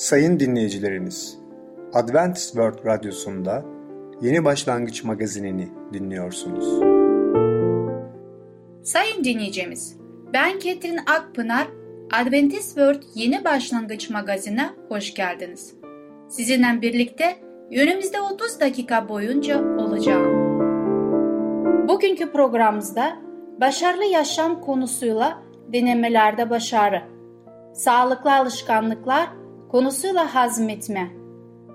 Sayın dinleyicilerimiz, Adventist World Radyosu'nda Yeni Başlangıç magazinini dinliyorsunuz. Sayın dinleyicimiz, ben Ketrin Akpınar, Adventist World Yeni Başlangıç magazine hoş geldiniz. Sizinle birlikte önümüzde 30 dakika boyunca olacağım. Bugünkü programımızda başarılı yaşam konusuyla denemelerde başarı, sağlıklı alışkanlıklar konusuyla hazmetme,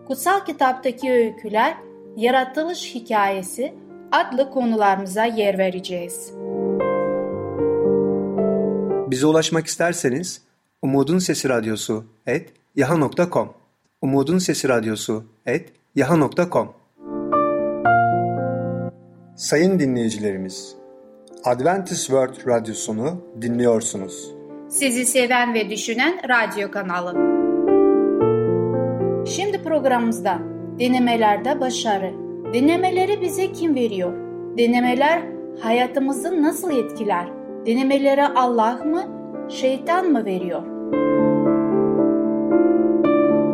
kutsal kitaptaki öyküler, yaratılış hikayesi adlı konularımıza yer vereceğiz. Bize ulaşmak isterseniz Umutun Sesi Radyosu et yaha.com Umutun Sesi Radyosu et yaha.com Sayın dinleyicilerimiz, Adventist World Radyosunu dinliyorsunuz. Sizi seven ve düşünen radyo kanalı. Şimdi programımızda denemelerde başarı. Denemeleri bize kim veriyor? Denemeler hayatımızı nasıl etkiler? Denemeleri Allah mı, şeytan mı veriyor?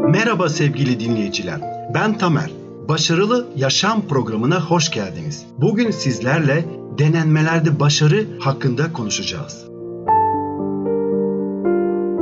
Merhaba sevgili dinleyiciler. Ben Tamer. Başarılı Yaşam programına hoş geldiniz. Bugün sizlerle denenmelerde başarı hakkında konuşacağız.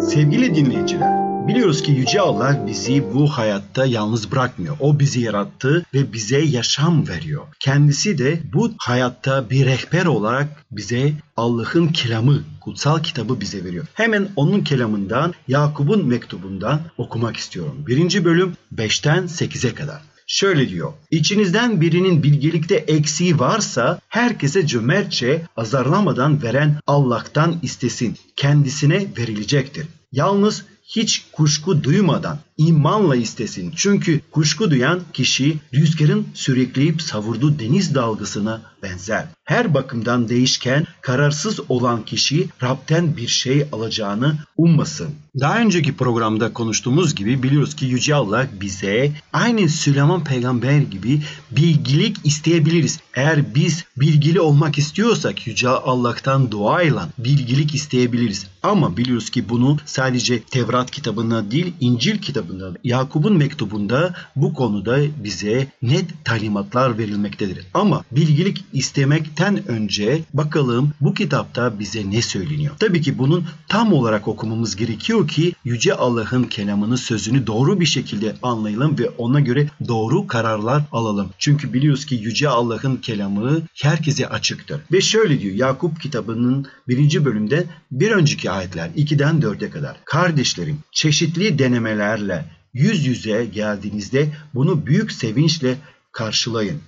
Sevgili dinleyiciler, Biliyoruz ki Yüce Allah bizi bu hayatta yalnız bırakmıyor. O bizi yarattı ve bize yaşam veriyor. Kendisi de bu hayatta bir rehber olarak bize Allah'ın kelamı, kutsal kitabı bize veriyor. Hemen onun kelamından, Yakup'un mektubundan okumak istiyorum. Birinci bölüm 5'ten 8'e kadar. Şöyle diyor. İçinizden birinin bilgelikte eksiği varsa herkese cömertçe azarlamadan veren Allah'tan istesin. Kendisine verilecektir. Yalnız hiç kuşku duymadan imanla istesin. Çünkü kuşku duyan kişi rüzgarın sürükleyip savurduğu deniz dalgasına benzer. Her bakımdan değişken, kararsız olan kişi Rab'den bir şey alacağını ummasın. Daha önceki programda konuştuğumuz gibi biliyoruz ki Yüce Allah bize aynı Süleyman peygamber gibi bilgilik isteyebiliriz. Eğer biz bilgili olmak istiyorsak Yüce Allah'tan duayla bilgilik isteyebiliriz. Ama biliyoruz ki bunu sadece Tevrat kitabında değil İncil kitabında Yakup'un mektubunda bu konuda bize net talimatlar verilmektedir. Ama bilgilik istemekten önce bakalım bu kitapta bize ne söyleniyor. Tabii ki bunun tam olarak okumamız gerekiyor ki Yüce Allah'ın kelamını sözünü doğru bir şekilde anlayalım ve ona göre doğru kararlar alalım. Çünkü biliyoruz ki Yüce Allah'ın kelamı herkese açıktır. Ve şöyle diyor Yakup kitabının birinci bölümde bir önceki ayetler 2'den 4'e kadar. Kardeşlerim çeşitli denemelerle yüz yüze geldiğinizde bunu büyük sevinçle karşılayın.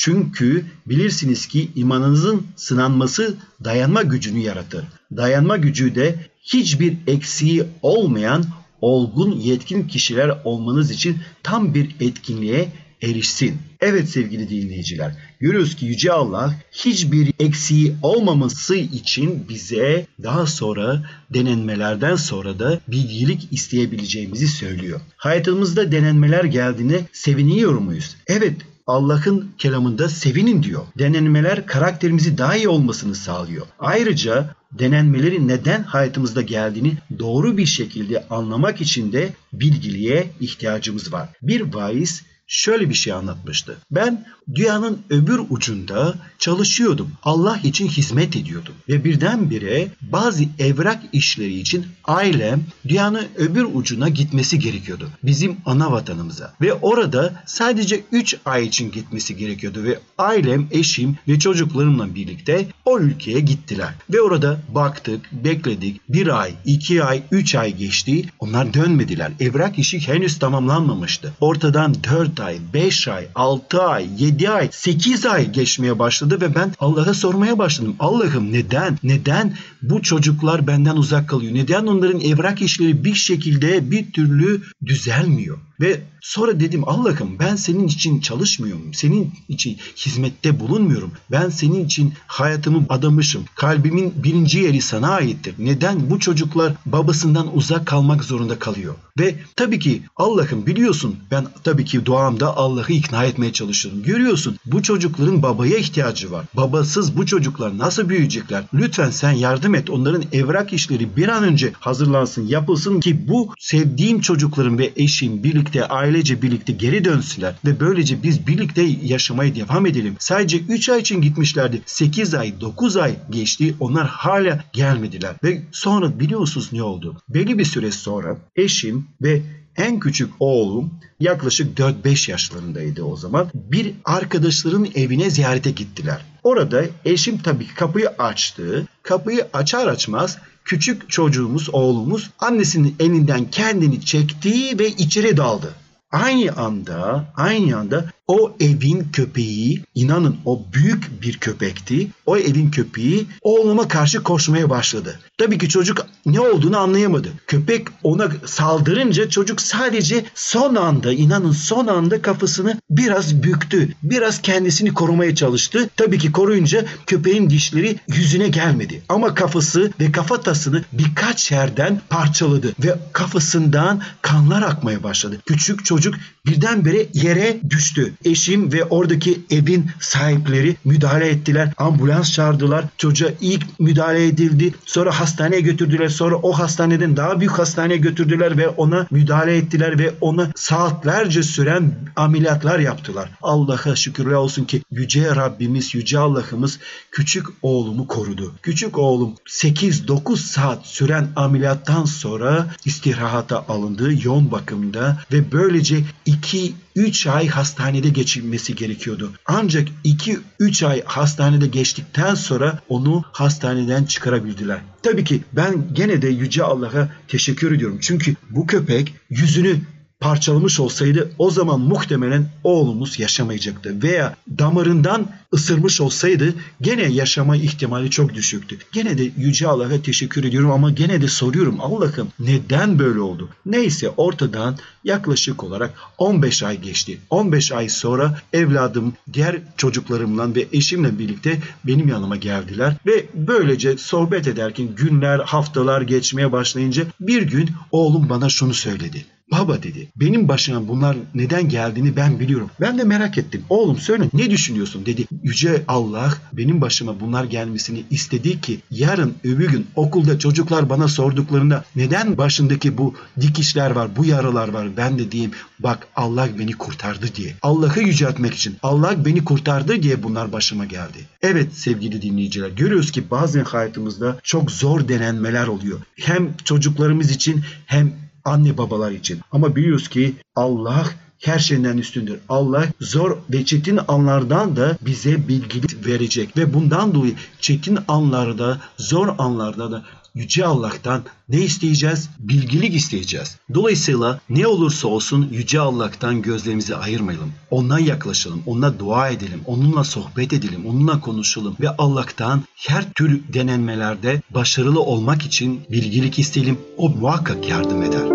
Çünkü bilirsiniz ki imanınızın sınanması dayanma gücünü yaratır. Dayanma gücü de hiçbir eksiği olmayan olgun yetkin kişiler olmanız için tam bir etkinliğe erişsin. Evet sevgili dinleyiciler, görüyoruz ki Yüce Allah hiçbir eksiği olmaması için bize daha sonra denenmelerden sonra da bilgilik isteyebileceğimizi söylüyor. Hayatımızda denenmeler geldiğine seviniyor muyuz? Evet, Allah'ın kelamında sevinin diyor. Denenmeler karakterimizi daha iyi olmasını sağlıyor. Ayrıca denenmelerin neden hayatımızda geldiğini doğru bir şekilde anlamak için de bilgiliğe ihtiyacımız var. Bir vaiz şöyle bir şey anlatmıştı. Ben dünyanın öbür ucunda çalışıyordum. Allah için hizmet ediyordum. Ve birdenbire bazı evrak işleri için ailem dünyanın öbür ucuna gitmesi gerekiyordu. Bizim ana vatanımıza. Ve orada sadece 3 ay için gitmesi gerekiyordu. Ve ailem, eşim ve çocuklarımla birlikte o ülkeye gittiler. Ve orada baktık, bekledik. Bir ay, iki ay, üç ay geçti. Onlar dönmediler. Evrak işi henüz tamamlanmamıştı. Ortadan 4 ay, 5 ay, 6 ay, 7 7 ay, 8 ay geçmeye başladı ve ben Allah'a sormaya başladım. Allah'ım neden? Neden bu çocuklar benden uzak kalıyor? Neden onların evrak işleri bir şekilde bir türlü düzelmiyor? Ve sonra dedim Allah'ım ben senin için çalışmıyorum. Senin için hizmette bulunmuyorum. Ben senin için hayatımı adamışım. Kalbimin birinci yeri sana aittir. Neden bu çocuklar babasından uzak kalmak zorunda kalıyor? Ve tabii ki Allah'ım biliyorsun ben tabii ki duamda Allah'ı ikna etmeye çalışıyorum. Görüyorsun bu çocukların babaya ihtiyacı var. Babasız bu çocuklar nasıl büyüyecekler? Lütfen sen yardım et. Onların evrak işleri bir an önce hazırlansın, yapılsın ki bu sevdiğim çocukların ve eşim birlikte, ailece birlikte geri dönsünler ve böylece biz birlikte yaşamaya devam edelim. Sadece 3 ay için gitmişlerdi. 8 ay, 9 ay geçti. Onlar hala gelmediler. Ve sonra biliyorsunuz ne oldu? Belli bir süre sonra eşim ve en küçük oğlum yaklaşık 4-5 yaşlarındaydı o zaman. Bir arkadaşların evine ziyarete gittiler. Orada eşim tabii kapıyı açtı. Kapıyı açar açmaz küçük çocuğumuz, oğlumuz annesinin elinden kendini çekti ve içeri daldı. Aynı anda, aynı anda o evin köpeği, inanın o büyük bir köpekti. O evin köpeği oğluma karşı koşmaya başladı. Tabii ki çocuk ne olduğunu anlayamadı. Köpek ona saldırınca çocuk sadece son anda, inanın son anda kafasını biraz büktü. Biraz kendisini korumaya çalıştı. Tabii ki koruyunca köpeğin dişleri yüzüne gelmedi. Ama kafası ve kafatasını birkaç yerden parçaladı ve kafasından kanlar akmaya başladı. Küçük çocuk birdenbire yere düştü. Eşim ve oradaki evin sahipleri müdahale ettiler. Ambulans çağırdılar. Çocuğa ilk müdahale edildi. Sonra hastaneye götürdüler. Sonra o hastaneden daha büyük hastaneye götürdüler ve ona müdahale ettiler ve ona saatlerce süren ameliyatlar yaptılar. Allah'a şükürler olsun ki yüce Rabbimiz, yüce Allah'ımız küçük oğlumu korudu. Küçük oğlum 8-9 saat süren ameliyattan sonra istirahata alındı yoğun bakımda ve böylece 2-3 ay hastanede geçirmesi gerekiyordu. Ancak 2-3 ay hastanede geçtikten sonra onu hastaneden çıkarabildiler. Tabii ki ben gene de Yüce Allah'a teşekkür ediyorum. Çünkü bu köpek yüzünü parçalamış olsaydı o zaman muhtemelen oğlumuz yaşamayacaktı. Veya damarından ısırmış olsaydı gene yaşama ihtimali çok düşüktü. Gene de Yüce Allah'a teşekkür ediyorum ama gene de soruyorum Allah'ım neden böyle oldu? Neyse ortadan yaklaşık olarak 15 ay geçti. 15 ay sonra evladım diğer çocuklarımla ve eşimle birlikte benim yanıma geldiler ve böylece sohbet ederken günler haftalar geçmeye başlayınca bir gün oğlum bana şunu söyledi. Baba dedi benim başıma bunlar neden geldiğini ben biliyorum. Ben de merak ettim. Oğlum söyle ne düşünüyorsun dedi. Yüce Allah benim başıma bunlar gelmesini istedi ki yarın öbür gün okulda çocuklar bana sorduklarında neden başındaki bu dikişler var bu yaralar var ben de diyeyim bak Allah beni kurtardı diye. Allah'ı yüceltmek için Allah beni kurtardı diye bunlar başıma geldi. Evet sevgili dinleyiciler görüyoruz ki bazen hayatımızda çok zor denenmeler oluyor. Hem çocuklarımız için hem anne babalar için. Ama biliyoruz ki Allah her şeyden üstündür. Allah zor ve çetin anlardan da bize bilgi verecek ve bundan dolayı çetin anlarda, zor anlarda da Yüce Allah'tan ne isteyeceğiz? Bilgilik isteyeceğiz. Dolayısıyla ne olursa olsun Yüce Allah'tan gözlerimizi ayırmayalım. Ondan yaklaşalım, onunla dua edelim, onunla sohbet edelim, onunla konuşalım ve Allah'tan her tür denenmelerde başarılı olmak için bilgilik isteyelim. O muhakkak yardım eder.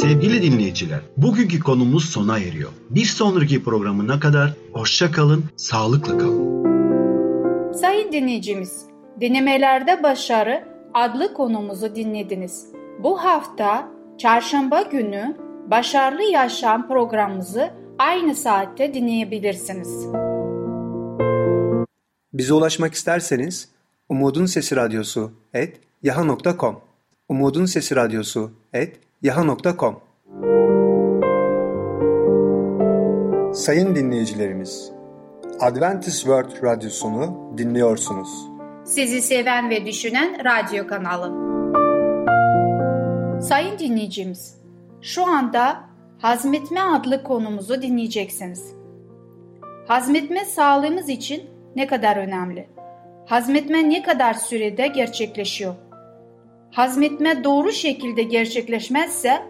Sevgili dinleyiciler, bugünkü konumuz sona eriyor. Bir sonraki programına kadar hoşça kalın, sağlıkla kalın. Sayın dinleyicimiz, Denemelerde Başarı adlı konumuzu dinlediniz. Bu hafta çarşamba günü Başarılı Yaşam programımızı aynı saatte dinleyebilirsiniz. Bize ulaşmak isterseniz Umutun Sesi Radyosu et yaha.com Umutun Sesi Radyosu et yaha.com Sayın dinleyicilerimiz, Adventist World Radyosunu dinliyorsunuz. Sizi seven ve düşünen radyo kanalı. Sayın dinleyicimiz, şu anda hazmetme adlı konumuzu dinleyeceksiniz. Hazmetme sağlığımız için ne kadar önemli? Hazmetme ne kadar sürede gerçekleşiyor? Hazmetme doğru şekilde gerçekleşmezse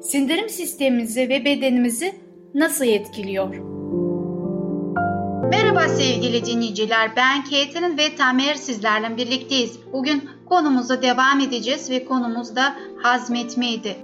sindirim sistemimizi ve bedenimizi nasıl etkiliyor? Merhaba sevgili dinleyiciler. Ben Caitlin ve Tamer sizlerle birlikteyiz. Bugün konumuza devam edeceğiz ve konumuz da hazmetmeydi.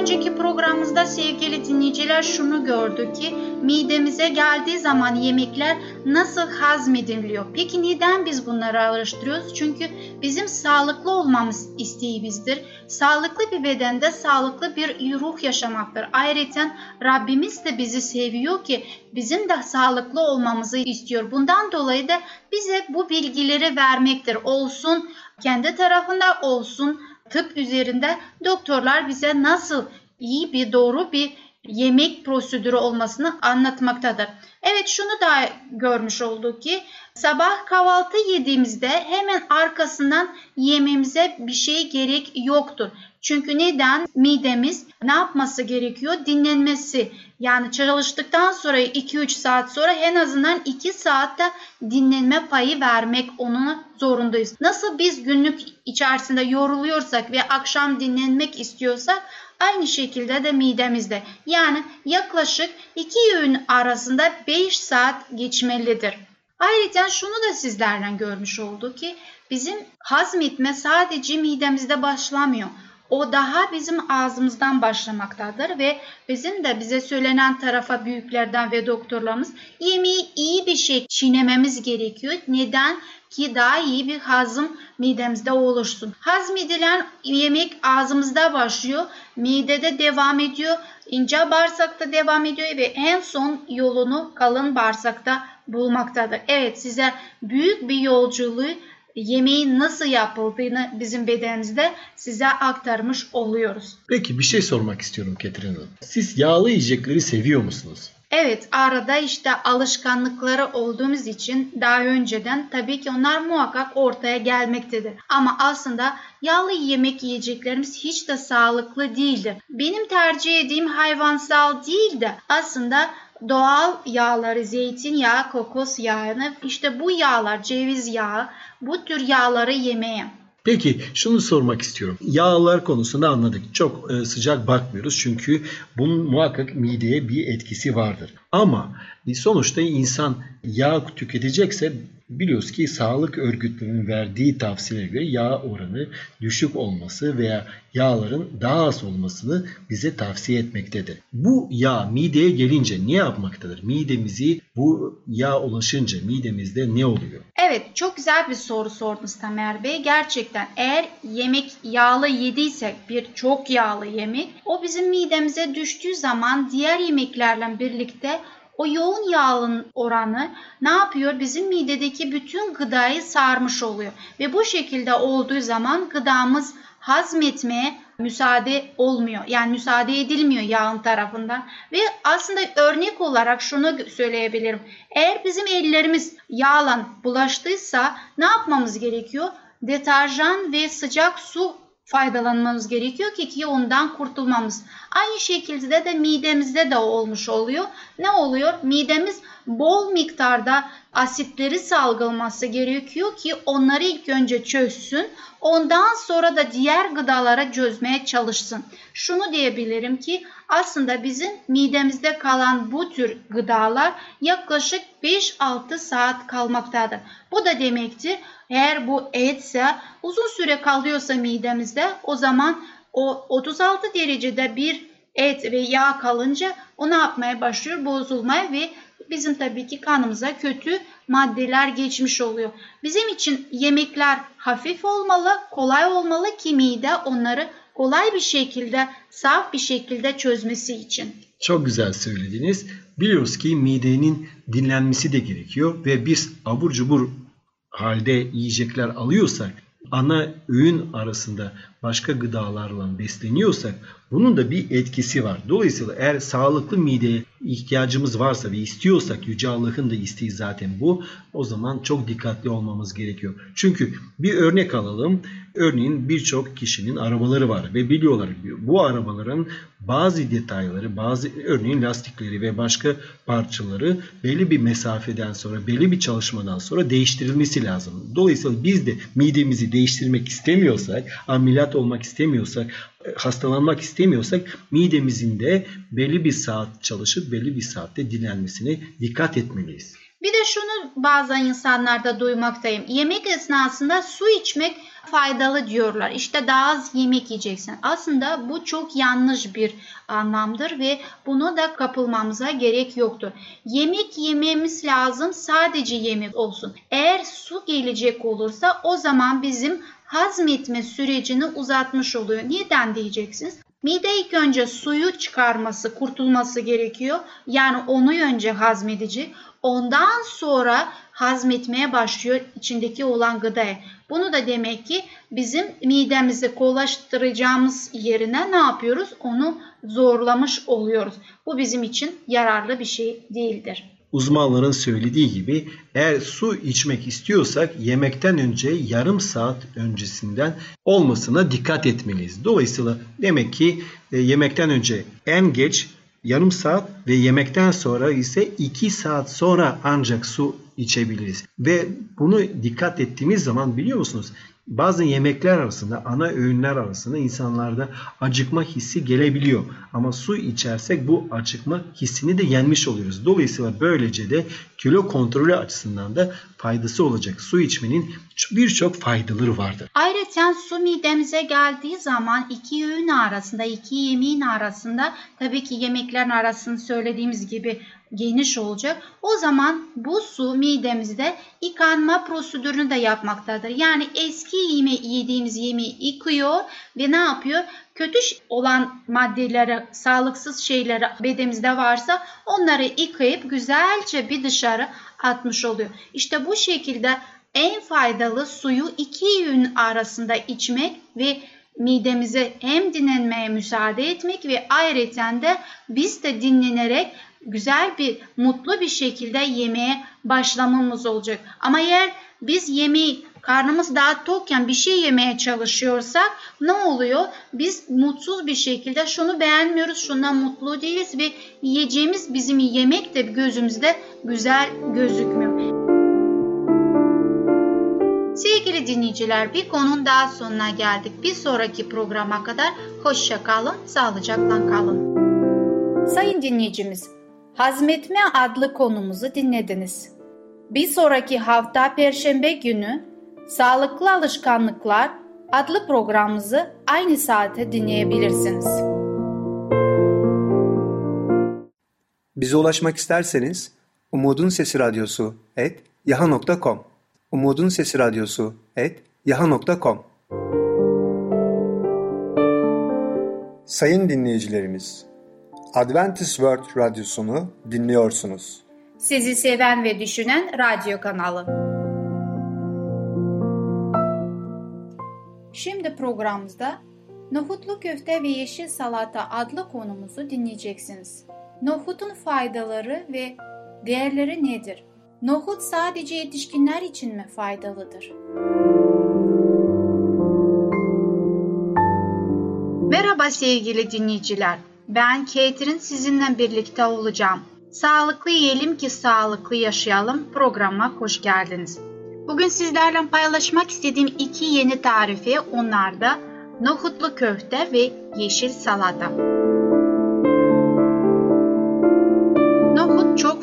Önceki programımızda sevgili dinleyiciler şunu gördük ki midemize geldiği zaman yemekler nasıl hazmediliyor? Peki neden biz bunları araştırıyoruz? Çünkü bizim sağlıklı olmamız isteğimizdir. Sağlıklı bir bedende sağlıklı bir ruh yaşamaktır. Ayrıca Rabbimiz de bizi seviyor ki bizim de sağlıklı olmamızı istiyor. Bundan dolayı da bize bu bilgileri vermektir. Olsun kendi tarafında olsun tıp üzerinde doktorlar bize nasıl iyi bir doğru bir yemek prosedürü olmasını anlatmaktadır. Evet şunu da görmüş olduk ki sabah kahvaltı yediğimizde hemen arkasından yememize bir şey gerek yoktur. Çünkü neden? Midemiz ne yapması gerekiyor? Dinlenmesi. Yani çalıştıktan sonra 2-3 saat sonra en azından 2 saatte dinlenme payı vermek onun zorundayız. Nasıl biz günlük içerisinde yoruluyorsak ve akşam dinlenmek istiyorsak aynı şekilde de midemizde. Yani yaklaşık 2 öğün arasında 5 saat geçmelidir. Ayrıca şunu da sizlerden görmüş olduk ki bizim hazmetme sadece midemizde başlamıyor. O daha bizim ağzımızdan başlamaktadır ve bizim de bize söylenen tarafa büyüklerden ve doktorlarımız yemeği iyi bir şey çiğnememiz gerekiyor. Neden? Ki daha iyi bir hazım midemizde oluşsun. Hazmedilen yemek ağzımızda başlıyor, midede devam ediyor, ince bağırsakta devam ediyor ve en son yolunu kalın bağırsakta bulmaktadır. Evet size büyük bir yolculuğu yemeğin nasıl yapıldığını bizim bedenimizde size aktarmış oluyoruz. Peki bir şey sormak istiyorum Ketrin Hanım. Siz yağlı yiyecekleri seviyor musunuz? Evet arada işte alışkanlıkları olduğumuz için daha önceden tabii ki onlar muhakkak ortaya gelmektedir. Ama aslında yağlı yemek yiyeceklerimiz hiç de sağlıklı değildir. Benim tercih ettiğim hayvansal değil de aslında doğal yağları, zeytinyağı, kokos yağını, işte bu yağlar, ceviz yağı, bu tür yağları yemeye. Peki şunu sormak istiyorum. Yağlar konusunda anladık. Çok e, sıcak bakmıyoruz çünkü bunun muhakkak mideye bir etkisi vardır. Ama sonuçta insan yağ tüketecekse biliyoruz ki sağlık örgütlerinin verdiği tavsiyelere göre yağ oranı düşük olması veya yağların daha az olmasını bize tavsiye etmektedir. Bu yağ mideye gelince ne yapmaktadır? Midemizi bu yağ ulaşınca midemizde ne oluyor? Evet çok güzel bir soru sordunuz Tamer Bey. Gerçekten eğer yemek yağlı yediysek bir çok yağlı yemek o bizim midemize düştüğü zaman diğer yemeklerle birlikte o yoğun yağın oranı ne yapıyor? Bizim midedeki bütün gıdayı sarmış oluyor. Ve bu şekilde olduğu zaman gıdamız hazmetmeye müsaade olmuyor. Yani müsaade edilmiyor yağın tarafından. Ve aslında örnek olarak şunu söyleyebilirim. Eğer bizim ellerimiz yağla bulaştıysa ne yapmamız gerekiyor? Deterjan ve sıcak su faydalanmamız gerekiyor ki ki ondan kurtulmamız. Aynı şekilde de midemizde de olmuş oluyor. Ne oluyor? Midemiz bol miktarda asitleri salgılaması gerekiyor ki onları ilk önce çözsün. Ondan sonra da diğer gıdalara çözmeye çalışsın. Şunu diyebilirim ki aslında bizim midemizde kalan bu tür gıdalar yaklaşık 5-6 saat kalmaktadır. Bu da demektir eğer bu etse uzun süre kalıyorsa midemizde o zaman o 36 derecede bir et ve yağ kalınca o ne yapmaya başlıyor? Bozulmaya ve bizim tabii ki kanımıza kötü maddeler geçmiş oluyor. Bizim için yemekler hafif olmalı, kolay olmalı ki mide onları kolay bir şekilde, saf bir şekilde çözmesi için. Çok güzel söylediniz. Biliyoruz ki midenin dinlenmesi de gerekiyor ve biz abur cubur halde yiyecekler alıyorsak, ana öğün arasında başka gıdalarla besleniyorsak bunun da bir etkisi var. Dolayısıyla eğer sağlıklı mideye ihtiyacımız varsa ve istiyorsak Yüce Allah'ın da isteği zaten bu. O zaman çok dikkatli olmamız gerekiyor. Çünkü bir örnek alalım. Örneğin birçok kişinin arabaları var ve biliyorlar bu arabaların bazı detayları, bazı örneğin lastikleri ve başka parçaları belli bir mesafeden sonra, belli bir çalışmadan sonra değiştirilmesi lazım. Dolayısıyla biz de midemizi değiştirmek istemiyorsak, ameliyat olmak istemiyorsak, hastalanmak istemiyorsak midemizin de belli bir saat çalışıp belli bir saatte dinlenmesine dikkat etmeliyiz. Bir de şunu bazı insanlarda duymaktayım. Yemek esnasında su içmek faydalı diyorlar. İşte daha az yemek yiyeceksin. Aslında bu çok yanlış bir anlamdır ve bunu da kapılmamıza gerek yoktur. Yemek yememiz lazım sadece yemek olsun. Eğer su gelecek olursa o zaman bizim hazmetme sürecini uzatmış oluyor. Neden diyeceksiniz? Mide ilk önce suyu çıkarması, kurtulması gerekiyor. Yani onu önce hazmedici. Ondan sonra hazmetmeye başlıyor içindeki olan gıdayı. Bunu da demek ki bizim midemizi kolaştıracağımız yerine ne yapıyoruz? Onu zorlamış oluyoruz. Bu bizim için yararlı bir şey değildir. Uzmanların söylediği gibi eğer su içmek istiyorsak yemekten önce yarım saat öncesinden olmasına dikkat etmeliyiz. Dolayısıyla demek ki e, yemekten önce en geç yarım saat ve yemekten sonra ise 2 saat sonra ancak su içebiliriz. Ve bunu dikkat ettiğimiz zaman biliyor musunuz? Bazı yemekler arasında, ana öğünler arasında insanlarda acıkma hissi gelebiliyor. Ama su içersek bu acıkma hissini de yenmiş oluyoruz. Dolayısıyla böylece de kilo kontrolü açısından da faydası olacak. Su içmenin birçok faydaları vardır. Ayrıca su midemize geldiği zaman iki öğün arasında, iki yemeğin arasında tabii ki yemeklerin arasını söylediğimiz gibi geniş olacak. O zaman bu su midemizde yıkanma prosedürünü de yapmaktadır. Yani eski yeme yediğimiz yemeği yıkıyor ve ne yapıyor? Kötü olan maddeleri, sağlıksız şeyleri bedenimizde varsa onları yıkayıp güzelce bir dışarı atmış oluyor. İşte bu şekilde en faydalı suyu iki yün arasında içmek ve midemize hem dinlenmeye müsaade etmek ve ayrıca de biz de dinlenerek güzel bir, mutlu bir şekilde yemeğe başlamamız olacak. Ama eğer biz yemeği karnımız daha tokken bir şey yemeye çalışıyorsak ne oluyor? Biz mutsuz bir şekilde şunu beğenmiyoruz, şundan mutlu değiliz ve yiyeceğimiz bizim yemek de gözümüzde güzel gözükmüyor. Sevgili dinleyiciler bir konunun daha sonuna geldik. Bir sonraki programa kadar hoşça kalın, sağlıcakla kalın. Sayın dinleyicimiz, Hazmetme adlı konumuzu dinlediniz. Bir sonraki hafta Perşembe günü Sağlıklı Alışkanlıklar adlı programımızı aynı saate dinleyebilirsiniz. Bize ulaşmak isterseniz Umutun Sesi Radyosu et yaha.com Umutun Sesi Radyosu et yaha.com Sayın dinleyicilerimiz, Adventist World Radyosunu dinliyorsunuz. Sizi seven ve düşünen radyo kanalı. Şimdi programımızda Nohutlu köfte ve yeşil salata adlı konumuzu dinleyeceksiniz. Nohutun faydaları ve değerleri nedir? Nohut sadece yetişkinler için mi faydalıdır? Merhaba sevgili dinleyiciler. Ben Kate'rin sizinle birlikte olacağım. Sağlıklı yiyelim ki sağlıklı yaşayalım programa hoş geldiniz. Bugün sizlerle paylaşmak istediğim iki yeni tarifi onlar da nohutlu köfte ve yeşil salata.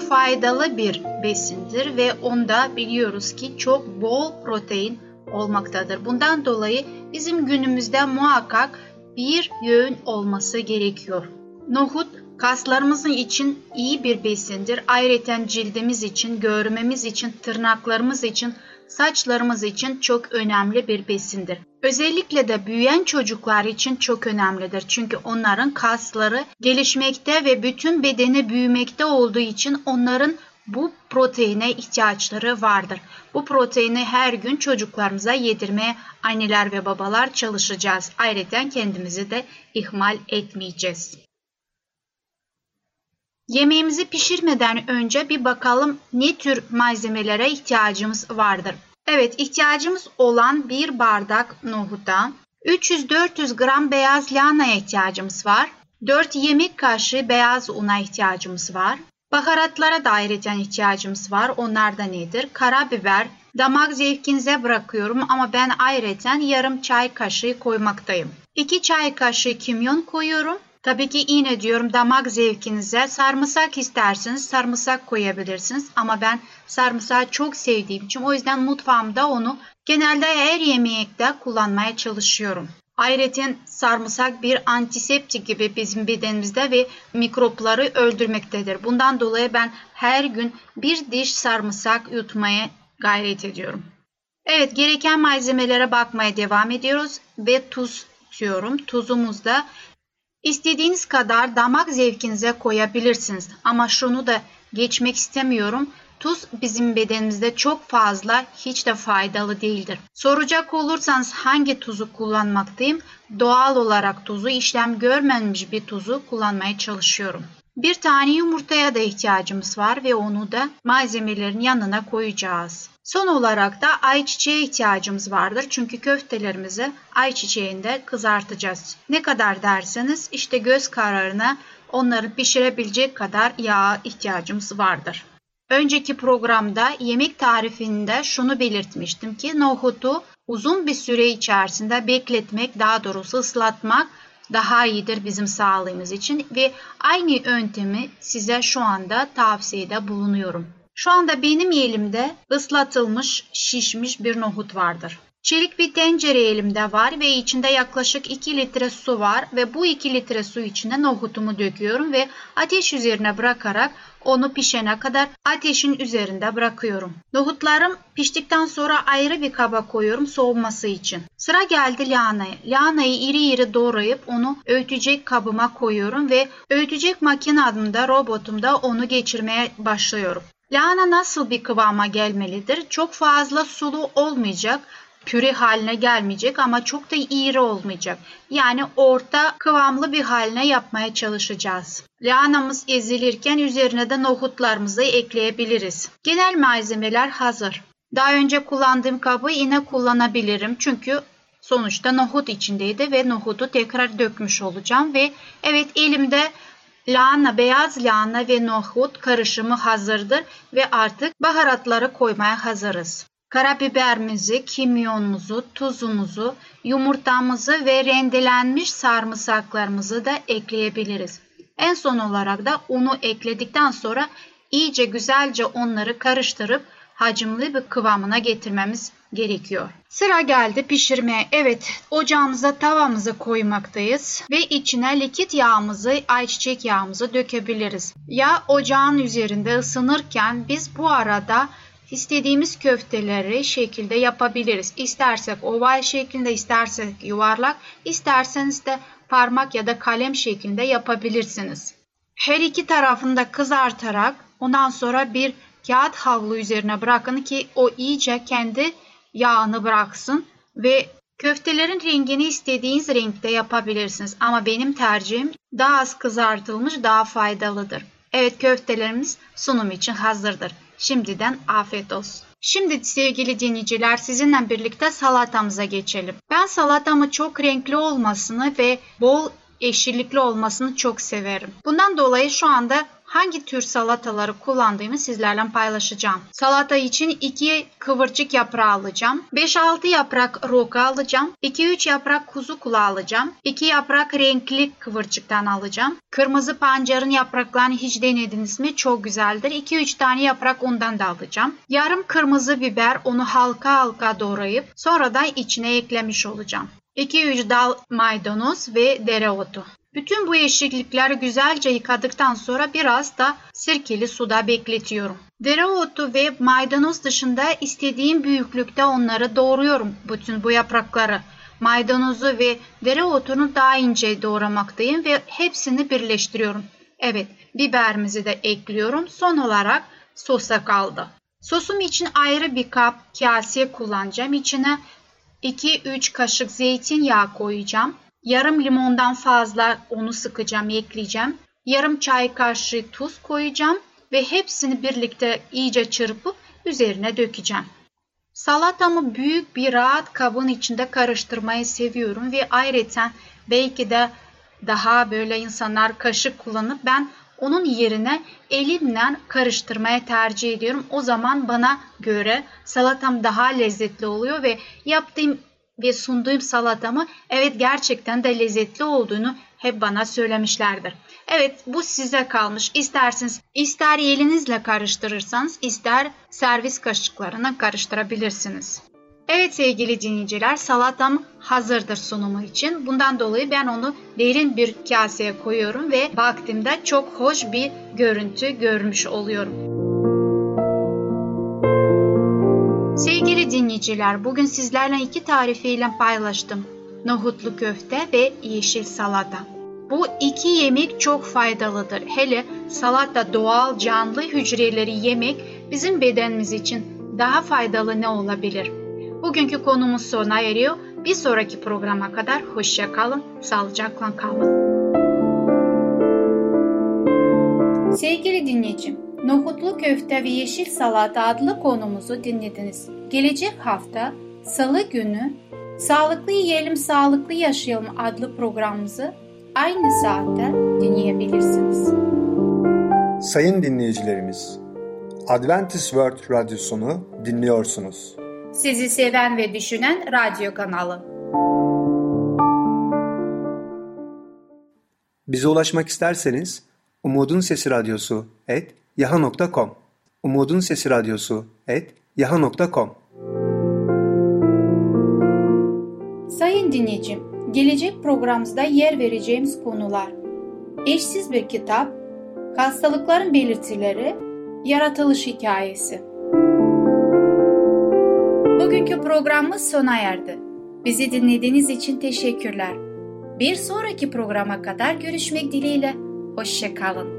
Faydalı bir besindir ve onda biliyoruz ki çok bol protein olmaktadır. Bundan dolayı bizim günümüzde muhakkak bir yöğün olması gerekiyor. Nohut kaslarımızın için iyi bir besindir. Ayrıca cildimiz için, görmemiz için, tırnaklarımız için, saçlarımız için çok önemli bir besindir. Özellikle de büyüyen çocuklar için çok önemlidir. Çünkü onların kasları gelişmekte ve bütün bedeni büyümekte olduğu için onların bu proteine ihtiyaçları vardır. Bu proteini her gün çocuklarımıza yedirmeye anneler ve babalar çalışacağız. Ayrıca kendimizi de ihmal etmeyeceğiz. Yemeğimizi pişirmeden önce bir bakalım ne tür malzemelere ihtiyacımız vardır. Evet ihtiyacımız olan bir bardak nohuta, 300-400 gram beyaz lahanaya ihtiyacımız var. 4 yemek kaşığı beyaz una ihtiyacımız var. Baharatlara da ayrıca ihtiyacımız var. Onlar da nedir? Karabiber, damak zevkinize bırakıyorum ama ben ayrıca yarım çay kaşığı koymaktayım. 2 çay kaşığı kimyon koyuyorum. Tabii ki yine diyorum damak zevkinize sarımsak isterseniz sarımsak koyabilirsiniz. Ama ben sarımsağı çok sevdiğim için o yüzden mutfağımda onu genelde her yemekte kullanmaya çalışıyorum. Ayrıca sarımsak bir antiseptik gibi bizim bedenimizde ve mikropları öldürmektedir. Bundan dolayı ben her gün bir diş sarımsak yutmaya gayret ediyorum. Evet gereken malzemelere bakmaya devam ediyoruz ve tuz diyorum. Tuzumuzda istediğiniz kadar damak zevkinize koyabilirsiniz. Ama şunu da geçmek istemiyorum. Tuz bizim bedenimizde çok fazla hiç de faydalı değildir. Soracak olursanız hangi tuzu kullanmaktayım? Doğal olarak tuzu işlem görmemiş bir tuzu kullanmaya çalışıyorum. Bir tane yumurtaya da ihtiyacımız var ve onu da malzemelerin yanına koyacağız. Son olarak da ayçiçeğe ihtiyacımız vardır. Çünkü köftelerimizi ayçiçeğinde kızartacağız. Ne kadar derseniz işte göz kararına onları pişirebilecek kadar yağa ihtiyacımız vardır. Önceki programda yemek tarifinde şunu belirtmiştim ki nohutu uzun bir süre içerisinde bekletmek, daha doğrusu ıslatmak daha iyidir bizim sağlığımız için ve aynı yöntemi size şu anda tavsiyede bulunuyorum. Şu anda benim elimde ıslatılmış, şişmiş bir nohut vardır. Çelik bir tencere elimde var ve içinde yaklaşık 2 litre su var ve bu 2 litre su içine nohutumu döküyorum ve ateş üzerine bırakarak onu pişene kadar ateşin üzerinde bırakıyorum. Nohutlarım piştikten sonra ayrı bir kaba koyuyorum soğuması için. Sıra geldi lahanaya. Lahanayı iri iri doğrayıp onu öğütecek kabıma koyuyorum ve öğütecek makinamda robotumda onu geçirmeye başlıyorum. Lahana nasıl bir kıvama gelmelidir? Çok fazla sulu olmayacak püre haline gelmeyecek ama çok da iri olmayacak. Yani orta kıvamlı bir haline yapmaya çalışacağız. Lahanamız ezilirken üzerine de nohutlarımızı ekleyebiliriz. Genel malzemeler hazır. Daha önce kullandığım kabı yine kullanabilirim çünkü sonuçta nohut içindeydi ve nohutu tekrar dökmüş olacağım ve evet elimde lahana, beyaz lahana ve nohut karışımı hazırdır ve artık baharatları koymaya hazırız. Karabiberimizi, kimyonumuzu, tuzumuzu, yumurtamızı ve rendelenmiş sarımsaklarımızı da ekleyebiliriz. En son olarak da unu ekledikten sonra iyice güzelce onları karıştırıp hacimli bir kıvamına getirmemiz gerekiyor. Sıra geldi pişirmeye. Evet ocağımıza tavamızı koymaktayız ve içine likit yağımızı ayçiçek yağımızı dökebiliriz. Yağ ocağın üzerinde ısınırken biz bu arada istediğimiz köfteleri şekilde yapabiliriz. İstersek oval şeklinde, istersek yuvarlak, isterseniz de parmak ya da kalem şeklinde yapabilirsiniz. Her iki tarafını da kızartarak ondan sonra bir kağıt havlu üzerine bırakın ki o iyice kendi yağını bıraksın ve köftelerin rengini istediğiniz renkte yapabilirsiniz. Ama benim tercihim daha az kızartılmış daha faydalıdır. Evet köftelerimiz sunum için hazırdır. Şimdiden afiyet olsun. Şimdi sevgili dinleyiciler sizinle birlikte salatamıza geçelim. Ben salatamı çok renkli olmasını ve bol yeşillikli olmasını çok severim. Bundan dolayı şu anda hangi tür salataları kullandığımı sizlerle paylaşacağım. Salata için 2 kıvırcık yaprağı alacağım. 5-6 yaprak roka alacağım. 2-3 yaprak kuzu kulağı alacağım. 2 yaprak renkli kıvırcıktan alacağım. Kırmızı pancarın yapraklarını hiç denediniz mi? Çok güzeldir. 2-3 tane yaprak ondan da alacağım. Yarım kırmızı biber onu halka halka doğrayıp sonra da içine eklemiş olacağım. 2-3 dal maydanoz ve dereotu. Bütün bu yeşillikleri güzelce yıkadıktan sonra biraz da sirkeli suda bekletiyorum. Dereotu ve maydanoz dışında istediğim büyüklükte onları doğruyorum bütün bu yaprakları. Maydanozu ve dereotunu daha ince doğramaktayım ve hepsini birleştiriyorum. Evet, biberimizi de ekliyorum. Son olarak sosa kaldı. Sosum için ayrı bir kap kase kullanacağım. İçine 2-3 kaşık zeytinyağı koyacağım. Yarım limondan fazla onu sıkacağım, ekleyeceğim. Yarım çay kaşığı tuz koyacağım ve hepsini birlikte iyice çırpıp üzerine dökeceğim. Salatamı büyük bir rahat kabın içinde karıştırmayı seviyorum ve ayrıca belki de daha böyle insanlar kaşık kullanıp ben onun yerine elimle karıştırmaya tercih ediyorum. O zaman bana göre salatam daha lezzetli oluyor ve yaptığım ve sunduğum salatamı evet gerçekten de lezzetli olduğunu hep bana söylemişlerdir. Evet bu size kalmış. İsterseniz ister elinizle karıştırırsanız ister servis kaşıklarına karıştırabilirsiniz. Evet sevgili dinleyiciler salatam hazırdır sunumu için. Bundan dolayı ben onu derin bir kaseye koyuyorum ve baktığımda çok hoş bir görüntü görmüş oluyorum. Dinleyiciler bugün sizlerle iki tarifiyle paylaştım. Nohutlu köfte ve yeşil salata. Bu iki yemek çok faydalıdır. Hele salata doğal canlı hücreleri yemek bizim bedenimiz için daha faydalı ne olabilir? Bugünkü konumuz sona eriyor. Bir sonraki programa kadar hoşça kalın, sağlıcakla kalın. Sevgili dinleyicim, Nohutlu Köfte ve Yeşil Salata adlı konumuzu dinlediniz. Gelecek hafta Salı günü Sağlıklı Yiyelim Sağlıklı Yaşayalım adlı programımızı aynı saatte dinleyebilirsiniz. Sayın dinleyicilerimiz, Adventist World Radyosunu dinliyorsunuz. Sizi seven ve düşünen radyo kanalı. Bize ulaşmak isterseniz Umutun Sesi Radyosu et yaha.com Umutun Sesi Radyosu et yaha.com Sayın dinleyicim, gelecek programımızda yer vereceğimiz konular eşsiz bir kitap, hastalıkların belirtileri, yaratılış hikayesi. Bugünkü programımız sona erdi. Bizi dinlediğiniz için teşekkürler. Bir sonraki programa kadar görüşmek dileğiyle. Hoşçakalın.